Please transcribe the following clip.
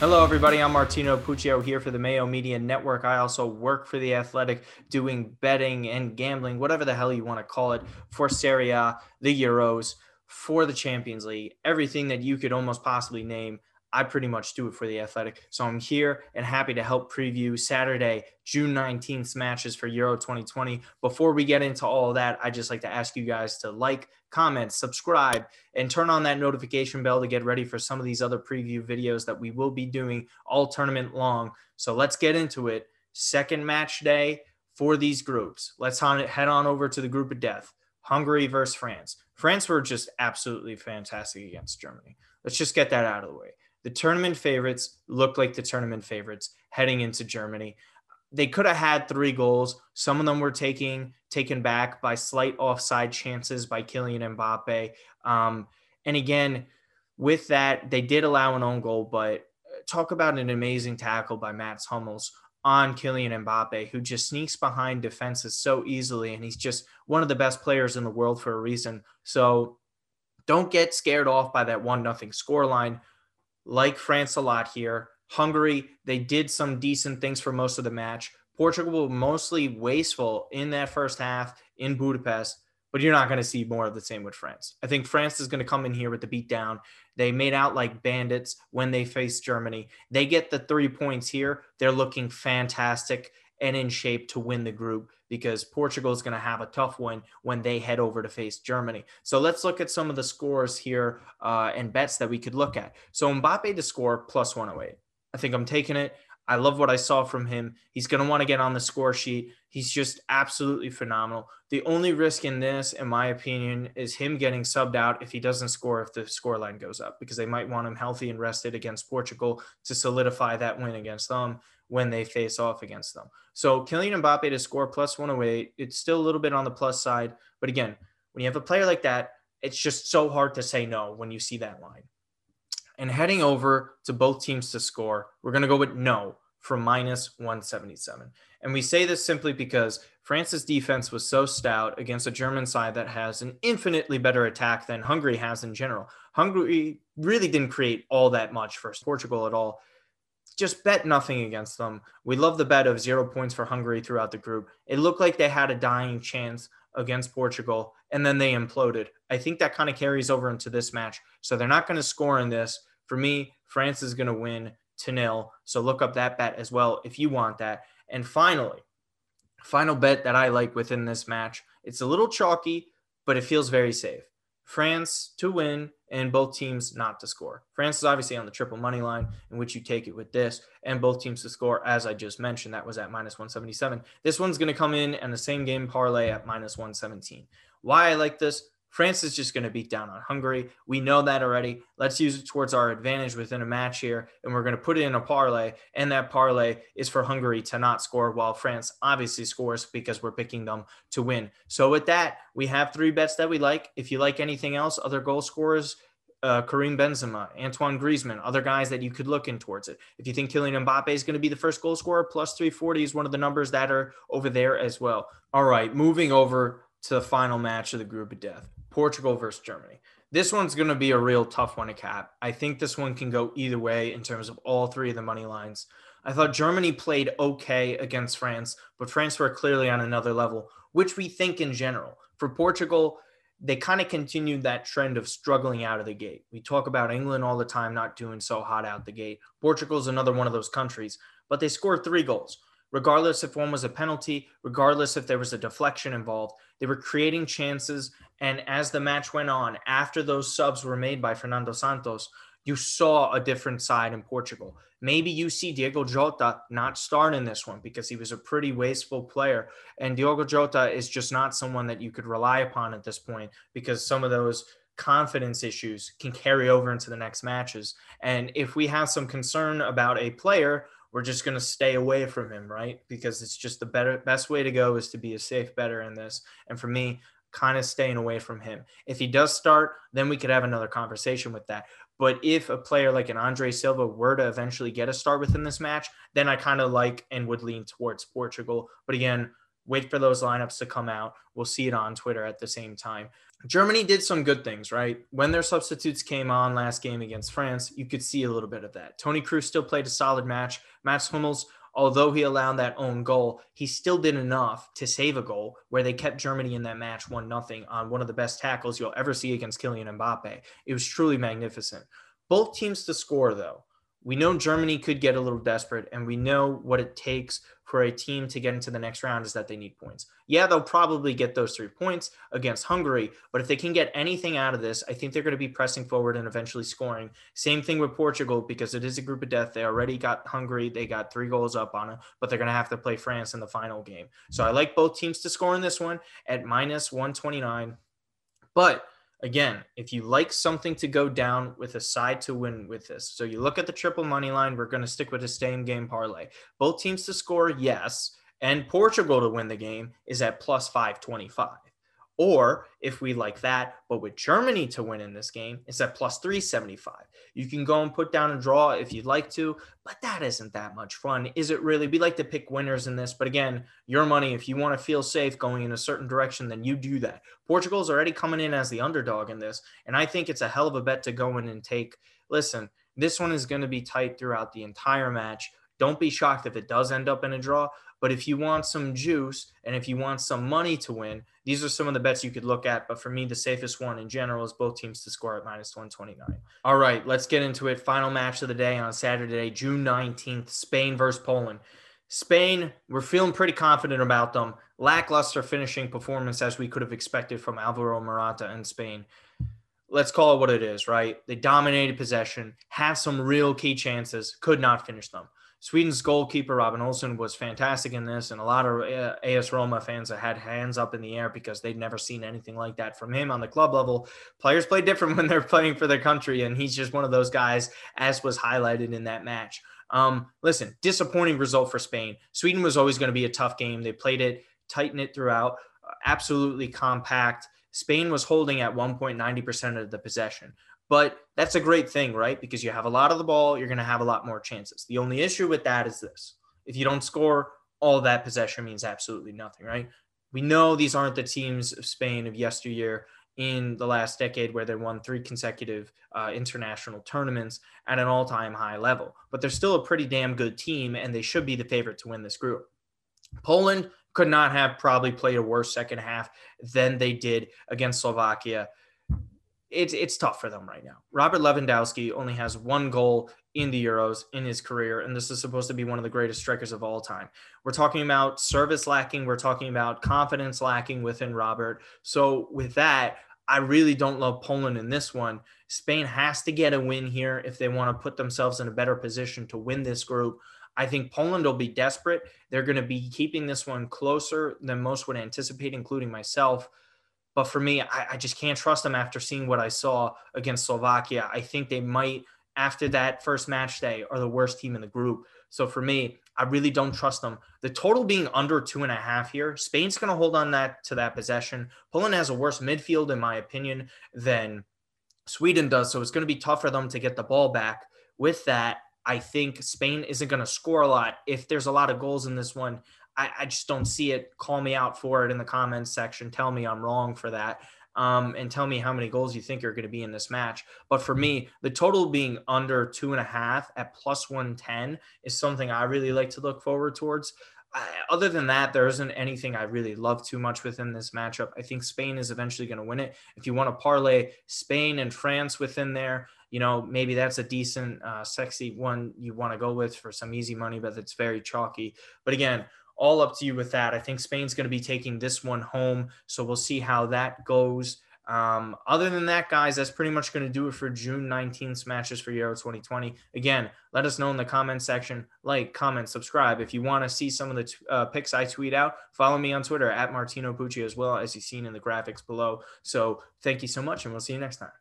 Hello, everybody. I'm Martino Puccio here for the Mayo Media Network. I also work for the Athletic, doing betting and gambling, whatever the hell you want to call it, for Serie A, the Euros, for the Champions League, everything that you could almost possibly name. I pretty much do it for the Athletic. So I'm here and happy to help preview Saturday, June 19th matches for Euro 2020. Before we get into all that, I'd just like to ask you guys to like, comment, subscribe, and turn on that notification bell to get ready for some of these other preview videos that we will be doing all tournament long. So let's get into it. Second match day for these groups. Let's head on over to the group of death. Hungary versus France. France were just absolutely fantastic against Germany. Let's just get that out of the way the tournament favorites look like the tournament favorites heading into Germany. They could have had three goals. Some of them were taking taken back by slight offside chances by Kylian Mbappe. Um, and again, with that, they did allow an own goal, but talk about an amazing tackle by Mats Hummels on Kylian Mbappe, who just sneaks behind defenses so easily. And he's just one of the best players in the world for a reason. So don't get scared off by that one nothing scoreline like France a lot here. Hungary, they did some decent things for most of the match. Portugal mostly wasteful in that first half in Budapest, but you're not going to see more of the same with France. I think France is going to come in here with the beat down. They made out like bandits when they faced Germany. They get the three points here. They're looking fantastic and in shape to win the group because Portugal is going to have a tough one when they head over to face Germany. So let's look at some of the scores here uh, and bets that we could look at. So Mbappe to score plus 108. I think I'm taking it. I love what I saw from him. He's going to want to get on the score sheet. He's just absolutely phenomenal. The only risk in this, in my opinion, is him getting subbed out if he doesn't score if the score line goes up because they might want him healthy and rested against Portugal to solidify that win against them when they face off against them. So Kylian Mbappe to score plus 108, it's still a little bit on the plus side. But again, when you have a player like that, it's just so hard to say no when you see that line. And heading over to both teams to score, we're going to go with no for minus 177. And we say this simply because France's defense was so stout against a German side that has an infinitely better attack than Hungary has in general. Hungary really didn't create all that much for Portugal at all just bet nothing against them. We love the bet of zero points for Hungary throughout the group. It looked like they had a dying chance against Portugal and then they imploded. I think that kind of carries over into this match. So they're not going to score in this. For me, France is going to win to nil. So look up that bet as well if you want that. And finally, final bet that I like within this match. It's a little chalky, but it feels very safe. France to win and both teams not to score. France is obviously on the triple money line, in which you take it with this, and both teams to score, as I just mentioned, that was at minus 177. This one's going to come in and the same game parlay at minus 117. Why I like this? France is just going to beat down on Hungary. We know that already. Let's use it towards our advantage within a match here, and we're going to put it in a parlay. And that parlay is for Hungary to not score, while France obviously scores because we're picking them to win. So with that, we have three bets that we like. If you like anything else, other goal scorers, uh, Karim Benzema, Antoine Griezmann, other guys that you could look in towards it. If you think Kylian Mbappe is going to be the first goal scorer, plus 340 is one of the numbers that are over there as well. All right, moving over to the final match of the group of death. Portugal versus Germany. This one's going to be a real tough one to cap. I think this one can go either way in terms of all three of the money lines. I thought Germany played okay against France, but France were clearly on another level, which we think in general. For Portugal, they kind of continued that trend of struggling out of the gate. We talk about England all the time not doing so hot out the gate. Portugal is another one of those countries, but they scored three goals regardless if one was a penalty, regardless if there was a deflection involved. They were creating chances. And as the match went on, after those subs were made by Fernando Santos, you saw a different side in Portugal. Maybe you see Diogo Jota not start in this one because he was a pretty wasteful player. And Diogo Jota is just not someone that you could rely upon at this point because some of those confidence issues can carry over into the next matches. And if we have some concern about a player, we're just going to stay away from him, right? Because it's just the better best way to go is to be a safe better in this. And for me, kind of staying away from him. If he does start, then we could have another conversation with that. But if a player like an Andre Silva were to eventually get a start within this match, then I kind of like and would lean towards Portugal. But again, Wait for those lineups to come out. We'll see it on Twitter at the same time. Germany did some good things, right? When their substitutes came on last game against France, you could see a little bit of that. Toni Kroos still played a solid match. Mats Hummels, although he allowed that own goal, he still did enough to save a goal where they kept Germany in that match one nothing on one of the best tackles you'll ever see against Kylian Mbappe. It was truly magnificent. Both teams to score though. We know Germany could get a little desperate, and we know what it takes for a team to get into the next round is that they need points. Yeah, they'll probably get those three points against Hungary, but if they can get anything out of this, I think they're going to be pressing forward and eventually scoring. Same thing with Portugal because it is a group of death. They already got Hungary, they got three goals up on it, but they're going to have to play France in the final game. So I like both teams to score in this one at minus 129. But again, if you like something to go down with a side to win with this, so you look at the triple money line, we're going to stick with the same game parlay. Both teams to score, yes. And Portugal to win the game is at plus 525. Or if we like that, but with Germany to win in this game, it's at plus 375. You can go and put down a draw if you'd like to, but that isn't that much fun. Is it really? We like to pick winners in this, but again, your money, if you want to feel safe going in a certain direction, then you do that. Portugal's already coming in as the underdog in this, and I think it's a hell of a bet to go in and take. Listen, this one is going to be tight throughout the entire match. Don't be shocked if it does end up in a draw. But if you want some juice and if you want some money to win, these are some of the bets you could look at. But for me, the safest one in general is both teams to score at minus 129. All right, let's get into it. Final match of the day on Saturday, June 19th, Spain versus Poland. Spain, we're feeling pretty confident about them. Lackluster finishing performance as we could have expected from Alvaro Morata and Spain. Let's call it what it is, right? They dominated possession, had some real key chances, could not finish them. Sweden's goalkeeper Robin Olsen was fantastic in this, and a lot of uh, AS Roma fans had hands up in the air because they'd never seen anything like that from him on the club level. Players play different when they're playing for their country, and he's just one of those guys, as was highlighted in that match. Um, listen, disappointing result for Spain. Sweden was always going to be a tough game. They played it, tightened it throughout, absolutely compact. Spain was holding at 1.90% of the possession. But that's a great thing, right? Because you have a lot of the ball, you're going to have a lot more chances. The only issue with that is this if you don't score, all that possession means absolutely nothing, right? We know these aren't the teams of Spain of yesteryear in the last decade where they won three consecutive uh, international tournaments at an all time high level. But they're still a pretty damn good team, and they should be the favorite to win this group. Poland could not have probably played a worse second half than they did against Slovakia it's it's tough for them right now. Robert Lewandowski only has one goal in the Euros in his career, and this is supposed to be one of the greatest strikers of all time. We're talking about service lacking. We're talking about confidence lacking within Robert. So with that, I really don't love Poland in this one. Spain has to get a win here if they want to put themselves in a better position to win this group. I think Poland will be desperate. They're going to be keeping this one closer than most would anticipate, including myself. But for me, I, I just can't trust them after seeing what I saw against Slovakia. I think they might, after that first match day, are the worst team in the group. So for me, I really don't trust them. The total being under two and a half here, Spain's going to hold on that to that possession. Poland has a worse midfield, in my opinion, than Sweden does. So it's going to be tough for them to get the ball back. With that, I think Spain isn't going to score a lot. If there's a lot of goals in this one, I, I just don't see it. Call me out for it in the comments section. Tell me I'm wrong for that. Um, and tell me how many goals you think are going to be in this match. But for me, the total being under two and a half at plus 110 is something I really like to look forward towards. I, other than that, there isn't anything I really love too much within this matchup. I think Spain is eventually going to win it. If you want to parlay Spain and France within there, you know, maybe that's a decent, uh, sexy one you want to go with for some easy money, but it's very chalky. But again, all up to you with that. I think Spain's going to be taking this one home. So we'll see how that goes. Um, other than that, guys, that's pretty much going to do it for June 19th matches for Euro 2020. Again, let us know in the comment section, like, comment, subscribe. If you want to see some of the t- uh, picks I tweet out, follow me on Twitter at Martino Pucci as well as you've seen in the graphics below. So thank you so much, and we'll see you next time.